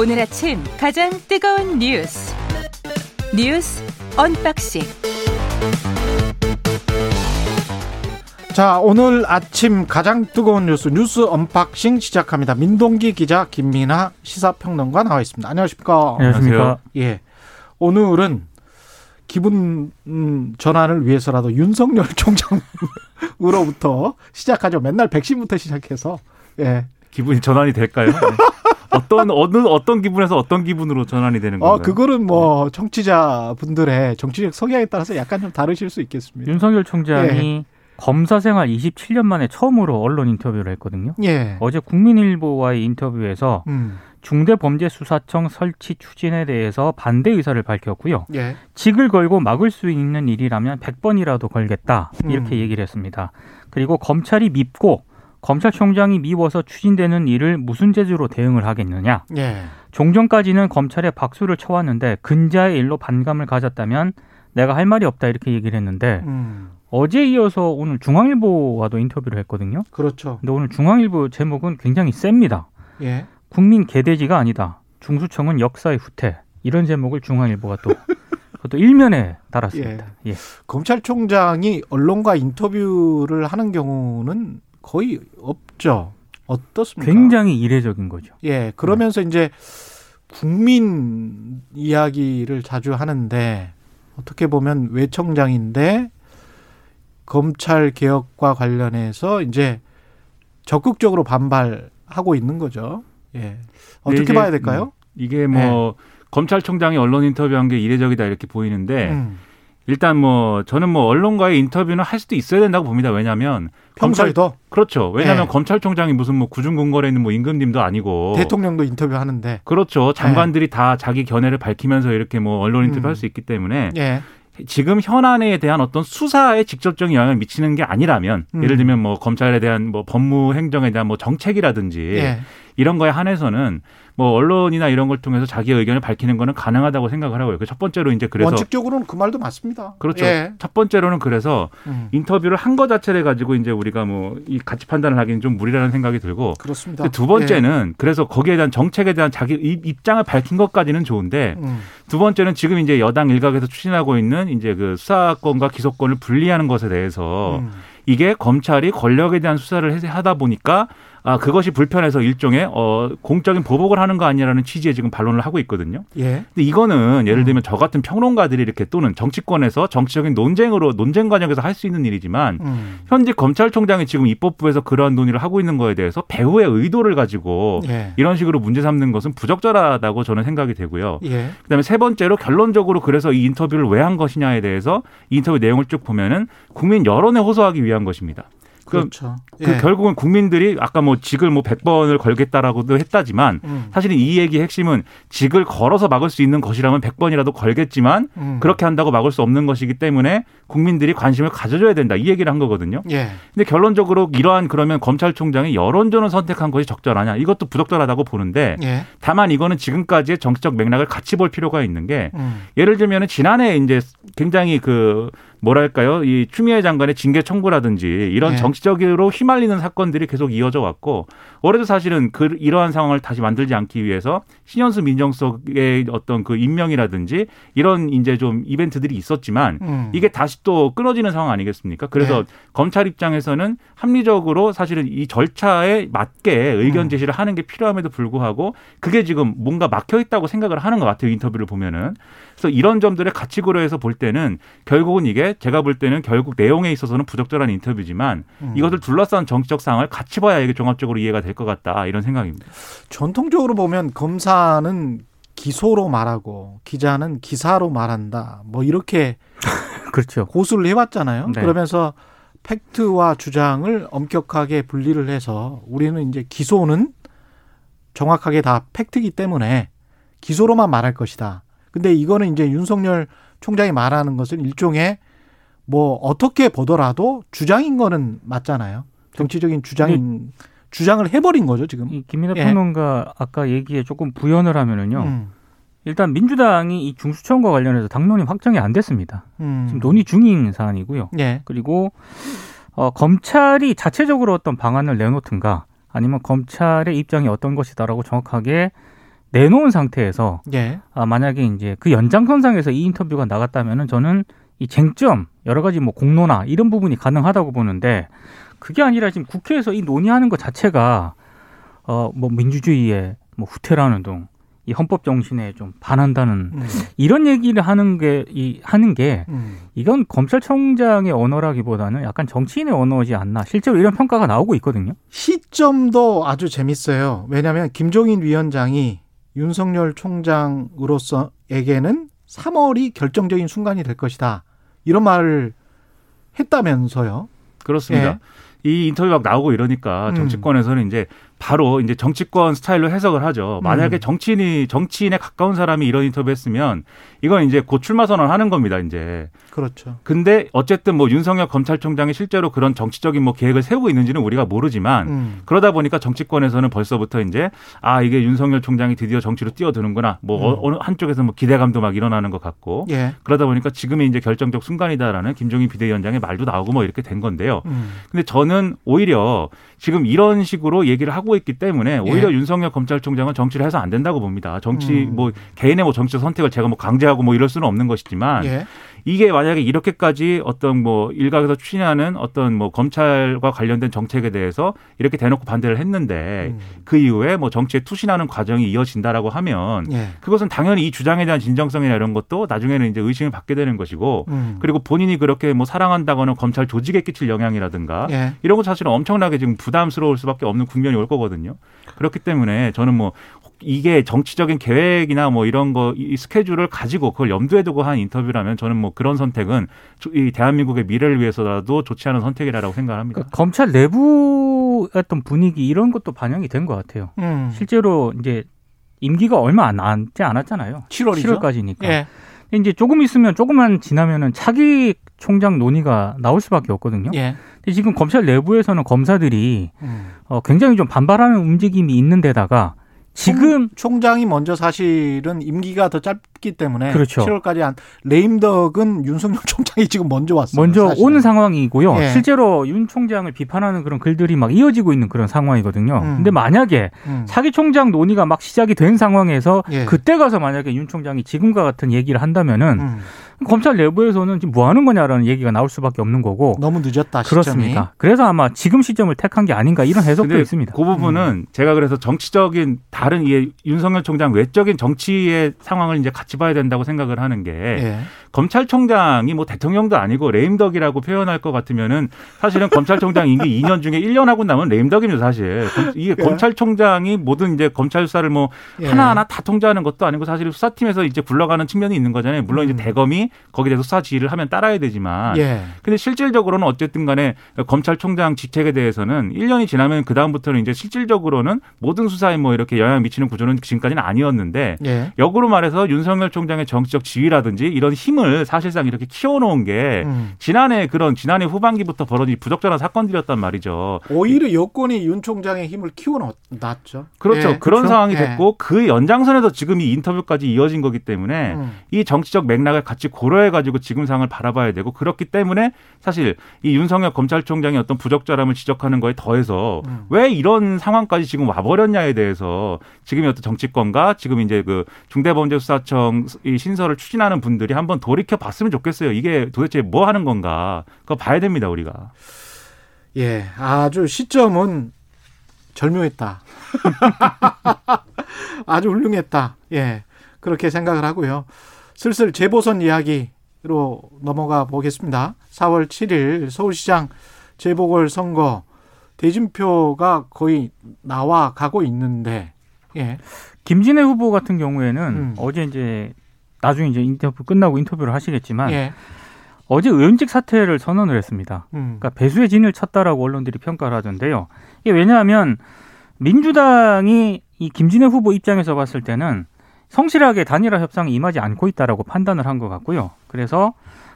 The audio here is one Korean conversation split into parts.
오늘 아침 가장 뜨거운 뉴스 뉴스 언박싱 자, 오늘 아침 가장 뜨거운 뉴스 뉴스 언박싱 시작합니다. 민동기 기자, 김민아 시사평론가 나와 있습니다. 안녕하십니까? 안녕하십니까? 예. 오늘은 기분 음, 전환을 위해서라도 윤석열 총장으로부터 시작하죠. 맨날 백신부터 시작해서 예. 기분이 전환이 될까요? 네. 어떤 어느 어떤 기분에서 어떤 기분으로 전환이 되는 건가요? 어, 그거는 뭐 청취자 분들의 정치적 성향에 따라서 약간 좀 다르실 수 있겠습니다. 윤석열 총장이 검사 생활 27년 만에 처음으로 언론 인터뷰를 했거든요. 예. 어제 국민일보와의 인터뷰에서 음. 중대범죄수사청 설치 추진에 대해서 반대 의사를 밝혔고요. 예. 직을 걸고 막을 수 있는 일이라면 100번이라도 걸겠다. 이렇게 음. 얘기를 했습니다. 그리고 검찰이 밉고 검찰총장이 미워서 추진되는 일을 무슨 재주로 대응을 하겠느냐. 예. 종전까지는 검찰에 박수를 쳐왔는데 근자의 일로 반감을 가졌다면 내가 할 말이 없다 이렇게 얘기를 했는데 음. 어제 이어서 오늘 중앙일보와도 인터뷰를 했거든요. 그렇죠. 근데 오늘 중앙일보 제목은 굉장히 셉니다. 예. 국민 개돼지가 아니다. 중수청은 역사의 후퇴. 이런 제목을 중앙일보가 또 그것도 일면에 달았습니다. 예. 검찰총장이 언론과 인터뷰를 하는 경우는 거의 없죠. 어떻습니까? 굉장히 이례적인 거죠. 예. 그러면서 이제 국민 이야기를 자주 하는데 어떻게 보면 외청장인데 검찰 개혁과 관련해서 이제 적극적으로 반발하고 있는 거죠. 예. 어떻게 이게, 봐야 될까요? 음, 이게 뭐 검찰총장이 언론 인터뷰한 게 이례적이다 이렇게 보이는데 음. 일단 뭐 저는 뭐 언론과의 인터뷰는 할 수도 있어야 된다고 봅니다. 왜냐하면 검찰 평소에도 그렇죠. 왜냐하면 네. 검찰총장이 무슨 뭐 구중궁궐에 있는 뭐 임금님도 아니고 대통령도 인터뷰하는데 그렇죠. 장관들이 다 자기 견해를 밝히면서 이렇게 뭐 언론 인터뷰할 음. 수 있기 때문에 예. 지금 현안에 대한 어떤 수사에 직접적인 영향을 미치는 게 아니라면 음. 예를 들면 뭐 검찰에 대한 뭐 법무 행정에 대한 뭐 정책이라든지 예. 이런 거에 한해서는 뭐 언론이나 이런 걸 통해서 자기의 의견을 밝히는 거는 가능하다고 생각을 하고요. 그 첫 번째로 이제 그래서 원칙적으로는 그 말도 맞습니다. 그렇죠. 예. 첫 번째로는 그래서 음. 인터뷰를 한 거 자체를 가지고 이제 우리가 뭐이 가치 판단을 하기는 좀 무리라는 생각이 들고 그렇습니다. 두 번째는 그래서 거기에 대한 정책에 대한 자기 입- 입장을 밝힌 것까지는 좋은데 예. 음. 두 번째는 지금 이제 여당 일각에서 추진하고 있는 이제 그 수사권과 기소권을 분리하는 것에 대해서 음. 이게 검찰이 권력에 대한 수사를 해- 하다 보니까 아 그것이 불편해서 일종의 어 공적인 보복을 하는 거 아니냐라는 취지의 지금 반론을 하고 있거든요. 예. 근데 이거는 예를 음. 들면 저 같은 평론가들이 이렇게 또는 정치권에서 정치적인 논쟁으로 논쟁 과정에서 할 수 있는 일이지만 음. 현재 검찰총장이 지금 입법부에서 그러한 논의를 하고 있는 거에 대해서 배후의 의도를 가지고 예. 이런 식으로 문제 삼는 것은 부적절하다고 저는 생각이 되고요. 예. 그다음에 세 번째로 결론적으로 그래서 이 인터뷰를 왜 한 것이냐에 대해서 이 인터뷰 내용을 쭉 보면은 국민 여론에 호소하기 위한 것입니다. 그, 그렇죠. 그 예. 결국은 국민들이 아까 뭐 직을 뭐 100번을 걸겠다라고도 했다지만 음. 사실은 이 얘기의 핵심은 직을 걸어서 막을 수 있는 것이라면 100번이라도 걸겠지만 음. 그렇게 한다고 막을 수 없는 것이기 때문에 국민들이 관심을 가져줘야 된다. 이 얘기를 한 거거든요. 예. 근데 결론적으로 이러한 그러면 검찰총장이 여론전을 선택한 것이 적절하냐? 이것도 부적절하다고 보는데 예. 다만 이거는 지금까지의 정치적 맥락을 같이 볼 필요가 있는 게 음. 예를 들면은 지난해 이제 굉장히 그 뭐랄까요 이 추미애 장관의 징계 청구라든지 이런 네. 정치적으로 휘말리는 사건들이 계속 이어져 왔고 올해도 사실은 그 이러한 상황을 다시 만들지 않기 위해서 신현수 민정수석의 어떤 그 임명이라든지 이런 이제 좀 이벤트들이 있었지만 음. 이게 다시 또 끊어지는 상황 아니겠습니까? 그래서 네. 검찰 입장에서는 합리적으로 사실은 이 절차에 맞게 의견 음. 제시를 하는 게 필요함에도 불구하고 그게 지금 뭔가 막혀 있다고 생각을 하는 것 같아요. 인터뷰를 보면은. 그래서 이런 점들을 같이 고려해서 볼 때는 결국은 이게 제가 볼 때는 결국 내용에 있어서는 부적절한 인터뷰지만 음. 이것을 둘러싼 정치적 상황을 같이 봐야 이게 종합적으로 이해가 될 것 같다 이런 생각입니다. 전통적으로 보면 검사는 기소로 말하고 기자는 기사로 말한다. 뭐 이렇게 그렇죠. 고수를 해왔잖아요. 네. 그러면서 팩트와 주장을 엄격하게 분리를 해서 우리는 이제 기소는 정확하게 다 팩트이기 때문에 기소로만 말할 것이다. 근데 이거는 이제 윤석열 총장이 말하는 것은 일종의 뭐 어떻게 보더라도 주장인 거는 맞잖아요. 정치적인 주장인 주장을 해버린 거죠 지금. 이 김민하 예. 평론가 아까 얘기에 조금 부연을 하면은요. 음, 일단 민주당이 이 중수청과 관련해서 당론이 확정이 안 됐습니다. 음. 지금 논의 중인 사안이고요. 예. 그리고 어, 검찰이 자체적으로 어떤 방안을 내놓든가 아니면 검찰의 입장이 어떤 것이다라고 정확하게 내놓은 상태에서 예. 아, 만약에 이제 그 연장선상에서 이 인터뷰가 나갔다면은 저는 이 쟁점 여러 가지 뭐 공론화 이런 부분이 가능하다고 보는데 그게 아니라 지금 국회에서 이 논의하는 것 자체가 어 뭐 민주주의의 뭐 후퇴라는 등이 헌법 정신에 좀 반한다는 음. 이런 얘기를 하는 게 이 하는 게 음. 이건 검찰총장의 언어라기보다는 약간 정치인의 언어지 않나 실제로 이런 평가가 나오고 있거든요. 시점도 아주 재밌어요. 왜냐하면 김종인 위원장이 윤석열 총장으로서에게는 3월이 결정적인 순간이 될 것이다. 이런 말을 했다면서요. 그렇습니다. 예. 이 인터뷰 막 나오고 이러니까 음. 정치권에서는 이제 바로 이제 정치권 스타일로 해석을 하죠. 만약에 음. 정치인이 정치인에 가까운 사람이 이런 인터뷰 했으면 이건 이제 곧 출마 선언하는 겁니다, 이제. 그렇죠. 근데 어쨌든 뭐 윤석열 검찰총장이 실제로 그런 정치적인 뭐 계획을 세우고 있는지는 우리가 모르지만 음. 그러다 보니까 정치권에서는 벌써부터 이제 아 이게 윤석열 총장이 드디어 정치로 뛰어드는구나 뭐 음. 어- 어느 한쪽에서 뭐 기대감도 막 일어나는 것 같고 예. 그러다 보니까 지금이 이제 결정적 순간이다라는 김종인 비대위원장의 말도 나오고 뭐 이렇게 된 건데요. 음. 근데 저는 오히려 지금 이런 식으로 얘기를 하고 있기 때문에 오히려 예. 윤석열 검찰총장은 정치를 해서 안 된다고 봅니다. 정치 음. 뭐 개인의 뭐 정치적 선택을 제가 뭐 강제하고 뭐 이럴 수는 없는 것이지만 예. 이게 만약에 이렇게까지 어떤 뭐 일각에서 추진하는 어떤 뭐 검찰과 관련된 정책에 대해서 이렇게 대놓고 반대를 했는데 음. 그 이후에 뭐 정치에 투신하는 과정이 이어진다라고 하면 예. 그것은 당연히 이 주장에 대한 진정성이나 이런 것도 나중에는 이제 의심을 받게 되는 것이고 음. 그리고 본인이 그렇게 뭐 사랑한다거나 검찰 조직에 끼칠 영향이라든가 예. 이런 거 사실은 엄청나게 지금 부담스러울 수밖에 없는 국면이 올 거거든요. 그렇기 때문에 저는 뭐 이게 정치적인 계획이나 뭐 이런 거 이 스케줄을 가지고 그걸 염두에 두고 한 인터뷰라면 저는 뭐 그런 선택은 조- 이 대한민국의 미래를 위해서라도 좋지 않은 선택이라고 생각합니다. 그러니까 검찰 내부 어떤 분위기 이런 것도 반영이 된 것 같아요. 음. 실제로 이제 임기가 얼마 안 남지 않았잖아요. 7월이죠. 7월까지니까. 예. 이제 조금 있으면 조금만 지나면은 차기 총장 논의가 나올 수밖에 없거든요. 예. 근데 지금 검찰 내부에서는 검사들이 음. 어, 굉장히 좀 반발하는 움직임이 있는 데다가 지금 총, 장이 먼저 사실은 임기가 더 짧기 때문에 그렇죠. 7월까지 한 레임덕은 윤석열 총장이 지금 먼저 왔어요. 먼저 사실은. 오는 상황이고요. 예. 실제로 윤 총장을 비판하는 그런 글들이 막 이어지고 있는 그런 상황이거든요. 음. 근데 만약에 음. 차기 총장 논의가 막 시작이 된 상황에서 예. 그때 가서 만약에 윤 총장이 지금과 같은 얘기를 한다면은 음. 검찰 내부에서는 지금 뭐 하는 거냐라는 얘기가 나올 수밖에 없는 거고 너무 늦었다 시점이. 그렇습니다. 그래서 아마 지금 시점을 택한 게 아닌가 이런 해석도 근데 있습니다. 그 부분은 제가 그래서 정치적인 다른 이 윤석열 총장 외적인 정치의 상황을 이제 같이 봐야 된다고 생각을 하는 게 예. 검찰총장이 뭐 대통령도 아니고 레임덕이라고 표현할 것 같으면은 사실은 검찰총장 임기 2년 중에 1년 하고 나면 레임덕입니다 사실. 검- 이게 예. 검찰총장이 모든 이제 검찰 수사를 뭐 예. 하나하나 다 통제하는 것도 아니고 사실 수사팀에서 이제 굴러가는 측면이 있는 거잖아요. 물론 음. 이제 대검이 거기에 대해서 수사 지휘를 하면 따라야 되지만 예. 근데 실질적으로는 어쨌든 간에 검찰총장 직책에 대해서는 1년이 지나면 그다음부터는 이제 실질적으로는 모든 수사에 뭐 이렇게 영향을 미치는 구조는 지금까지는 아니었는데 예. 역으로 말해서 윤석열 총장의 정치적 지위라든지 이런 힘을 사실상 이렇게 키워놓은 게 음. 지난해 그런 지난해 후반기부터 벌어진 부적절한 사건들이었단 말이죠. 오히려 여권이 윤 총장의 힘을 키워놨죠. 그렇죠. 예. 그런 그렇죠? 상황이 예. 됐고 그 연장선에서 지금 이 인터뷰까지 이어진 거기 때문에 음. 이 정치적 맥락을 같이 고려해가지고 지금 상황을 바라봐야 되고 그렇기 때문에 사실 이 윤석열 검찰총장의 어떤 부적절함을 지적하는 거에 더해서 음. 왜 이런 상황까지 지금 와버렸냐에 대해서 지금의 어떤 정치권과 지금 이제 그 중대범죄수사청 이 신설을 추진하는 분들이 한번 돌이켜 봤으면 좋겠어요. 이게 도대체 뭐 하는 건가? 그거 봐야 됩니다, 우리가. 예, 아주 시점은 절묘했다. 아주 훌륭했다. 예, 그렇게 생각을 하고요. 슬슬 재보선 이야기로 넘어가 보겠습니다. 4월 7일 서울시장 재보궐 선거 대진표가 거의 나와 가고 있는데, 예, 김진애 후보 같은 경우에는 음. 어제 이제 나중에 이제 인터뷰 끝나고 인터뷰를 하시겠지만 예, 어제 의원직 사퇴를 선언을 했습니다. 음, 그러니까 배수의 진을 쳤다라고 언론들이 평가를 하던데요. 이게 왜냐하면 민주당이 이 김진애 후보 입장에서 봤을 때는 성실하게 단일화 협상에 임하지 않고 있다라고 판단을 한 것 같고요. 그래서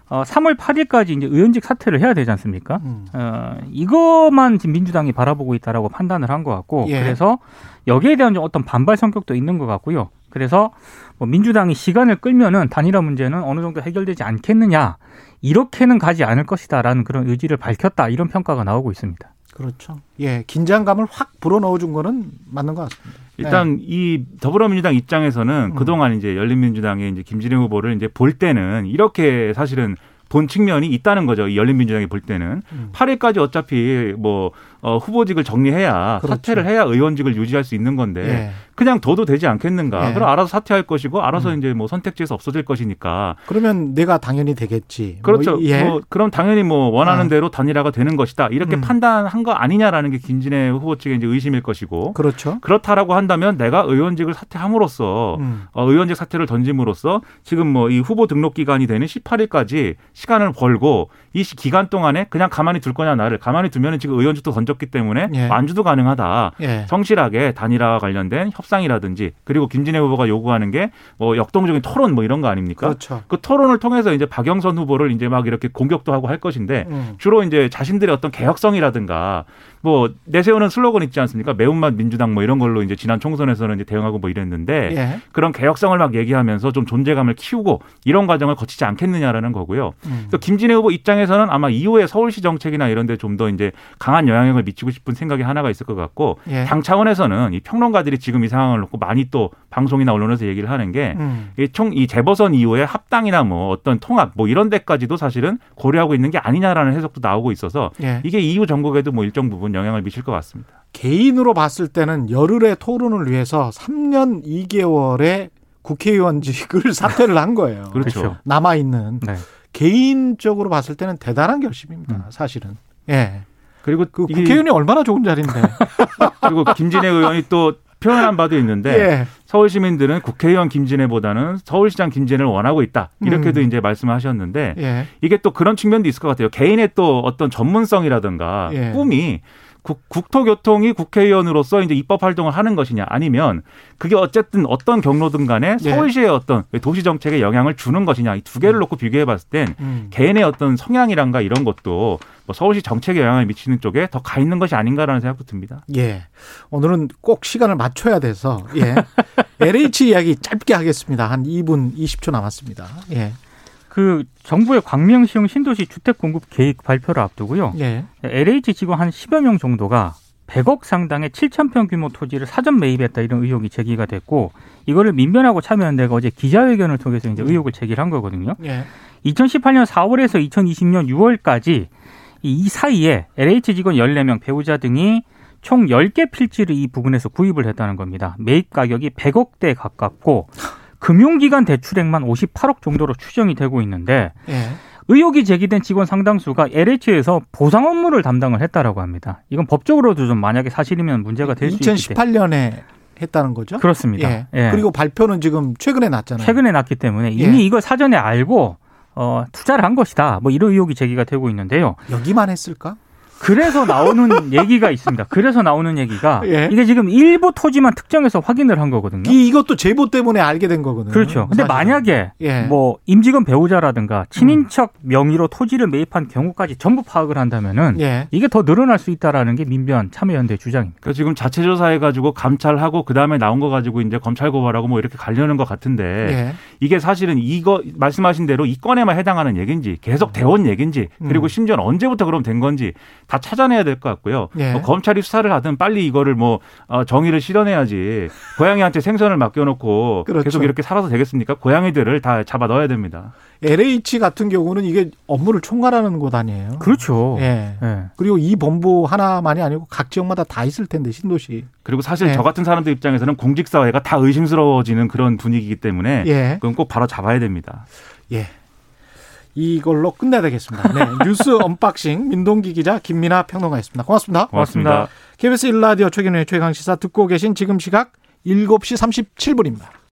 어, 3월 8일까지 이제 의원직 사퇴를 해야 되지 않습니까? 음, 어, 이것만 지금 민주당이 바라보고 있다라고 판단을 한 것 같고 예. 그래서 여기에 대한 좀 어떤 반발 성격도 있는 것 같고요. 그래서 뭐 민주당이 시간을 끌면은 단일화 문제는 어느 정도 해결되지 않겠느냐 이렇게는 가지 않을 것이다라는 그런 의지를 밝혔다 이런 평가가 나오고 있습니다. 그렇죠. 예, 긴장감을 확 불어넣어 준 거는 맞는 것 같습니다. 일단 네. 이 더불어민주당 입장에서는 음. 그동안 이제 열린민주당의 이제 김진애 후보를 이제 볼 때는 이렇게 사실은 본 측면이 있다는 거죠. 이 열린민주당이 볼 때는 음. 8일까지 어차피 뭐 어, 후보직을 정리해야 그렇죠. 사퇴를 해야 의원직을 유지할 수 있는 건데 예. 그냥 둬도 되지 않겠는가? 예. 그럼 알아서 사퇴할 것이고 알아서 음. 이제 뭐 선택지에서 없어질 것이니까 그러면 내가 당연히 되겠지. 그렇죠. 뭐, 예. 뭐 그럼 당연히 뭐 원하는 아. 대로 단일화가 되는 것이다. 이렇게 음. 판단한 거 아니냐라는 게 김진애 후보 측의 이제 의심일 것이고 그렇죠. 그렇다라고 한다면 내가 의원직을 사퇴함으로써 음. 어, 의원직 사퇴를 던짐으로써 지금 뭐 이 후보 등록 기간이 되는 18일까지 시간을 벌고 이 시- 기간 동안에 그냥 가만히 둘 거냐 나를 가만히 두면은 지금 의원직도 던졌기 때문에 예. 완주도 가능하다. 예. 성실하게 단일화와 관련된 협상이라든지 그리고 김진애 후보가 요구하는 게 뭐 역동적인 토론 뭐 이런 거 아닙니까? 그렇죠. 그 토론을 통해서 이제 박영선 후보를 이제 막 이렇게 공격도 하고 할 것인데 음. 주로 이제 자신들의 어떤 개혁성이라든가 뭐 내세우는 슬로건 있지 않습니까? 매운맛 민주당 뭐 이런 걸로 이제 지난 총선에서는 이제 대응하고 뭐 이랬는데 예. 그런 개혁성을 막 얘기하면서 좀 존재감을 키우고 이런 과정을 거치지 않겠느냐라는 거고요. 음. 또 김진애 후보 입장에서는 아마 이후에 서울시 정책이나 이런 데 좀 더 이제 강한 영향력을 미치고 싶은 생각이 하나가 있을 것 같고 예. 당 차원에서는 이 평론가들이 지금 이 상황을 놓고 많이 또 방송이나 언론에서 얘기를 하는 게 음. 이총이 재보선 이후에 합당이나 뭐 어떤 통합 뭐 이런 데까지도 사실은 고려하고 있는 게 아니냐라는 해석도 나오고 있어서 예. 이게 이후 정국에도 뭐 일정 부분 영향을 미칠 것 같습니다. 개인으로 봤을 때는 열흘의 토론을 위해서 3년 2개월의 국회의원직을 사퇴를 한 거예요. 그렇죠. 그렇죠. 남아 있는 네. 개인적으로 봤을 때는 대단한 결심입니다. 음. 사실은. 예. 그리고 그 이게- 국회의원이 얼마나 좋은 자리인데. 그리고 김진애 의원이 또 표현한 바도 있는데 예. 서울 시민들은 국회의원 김진애보다는 서울시장 김진애를 원하고 있다 이렇게도 음. 이제 말씀하셨는데 예. 이게 또 그런 측면도 있을 것 같아요. 개인의 또 어떤 전문성이라든가 예. 꿈이 국, 국토교통이 국회의원으로서 이제 입법 활동을 하는 것이냐 아니면 그게 어쨌든 어떤 경로든 간에 예. 서울시의 어떤 도시 정책에 영향을 주는 것이냐 이 두 개를 놓고 비교해 봤을 땐 음. 개인의 어떤 성향이란가 이런 것도 뭐 서울시 정책에 영향을 미치는 쪽에 더 가 있는 것이 아닌가라는 생각도 듭니다. 예. 오늘은 꼭 시간을 맞춰야 돼서 예. LH 이야기 짧게 하겠습니다. 한 2분 20초 남았습니다. 예. 그 정부의 광명시형 신도시 주택 공급 계획 발표를 앞두고요. 예. LH 직원 한 10여 명 정도가 100억 상당의 7,000평 규모 토지를 사전 매입했다 이런 의혹이 제기가 됐고 이거를 민변하고 참여연대가 어제 기자회견을 통해서 이제 의혹을 제기를 한 거거든요. 예. 2018년 4월에서 2020년 6월까지 이 사이에 LH 직원 14명 배우자 등이 총 10개 필지를 이 부근에서 구입을 했다는 겁니다. 매입 가격이 100억대에 가깝고 금융기관 대출액만 58억 정도로 추정이 되고 있는데 예. 의혹이 제기된 직원 상당수가 LH에서 보상 업무를 담당을 했다라고 합니다. 이건 법적으로도 좀 만약에 사실이면 문제가 될 수 있기 때문에 2018년에 했다는 거죠? 그렇습니다. 예. 예. 그리고 발표는 지금 최근에 났잖아요. 최근에 났기 때문에 예. 이미 이걸 사전에 알고 어, 투자를 한 것이다. 뭐 이런 의혹이 제기가 되고 있는데요. 여기만 했을까? 그래서 나오는 얘기가 있습니다. 그래서 나오는 얘기가 예. 이게 지금 일부 토지만 특정해서 확인을 한 거거든요. 이, 이것도 제보 때문에 알게 된 거거든요. 그렇죠. 근데 사실은. 만약에 예. 뭐 임직원 배우자라든가 친인척 명의로 토지를 매입한 경우까지 전부 파악을 한다면은 예. 이게 더 늘어날 수 있다라는 게 민변 참여연대 주장입니다. 그러니까 지금 자체 조사해 가지고 감찰하고 그 다음에 나온 거 가지고 이제 검찰 고발하고 뭐 이렇게 가려는 것 같은데 예. 이게 사실은 이거 말씀하신 대로 이 건에만 해당하는 얘기인지 계속 돼온 얘기인지 그리고 음. 심지어 는 언제부터 그럼 된 건지 다 찾아내야 될 것 같고요. 예. 뭐 검찰이 수사를 하든 빨리 이거를 뭐 어, 정의를 실현해야지 고양이한테 생선을 맡겨놓고 그렇죠. 계속 이렇게 살아서 되겠습니까? 고양이들을 다 잡아 넣어야 됩니다. LH 같은 경우는 이게 업무를 총괄하는 곳 아니에요. 그렇죠. 예. 예. 그리고 이 본부 하나만이 아니고 각 지역마다 다 있을 텐데 신도시. 그리고 사실 예. 저 같은 사람들 입장에서는 공직사회가 다 의심스러워지는 그런 분위기이기 때문에 예. 그건 꼭 바로 잡아야 됩니다. 예. 이걸로 끝내야 되겠습니다. 네. 뉴스 언박싱 민동기 기자 김민아 평론가였습니다. 고맙습니다. 고맙습니다. KBS 1라디오 최경영의 최강시사 듣고 계신 지금 시각 7시 37분입니다.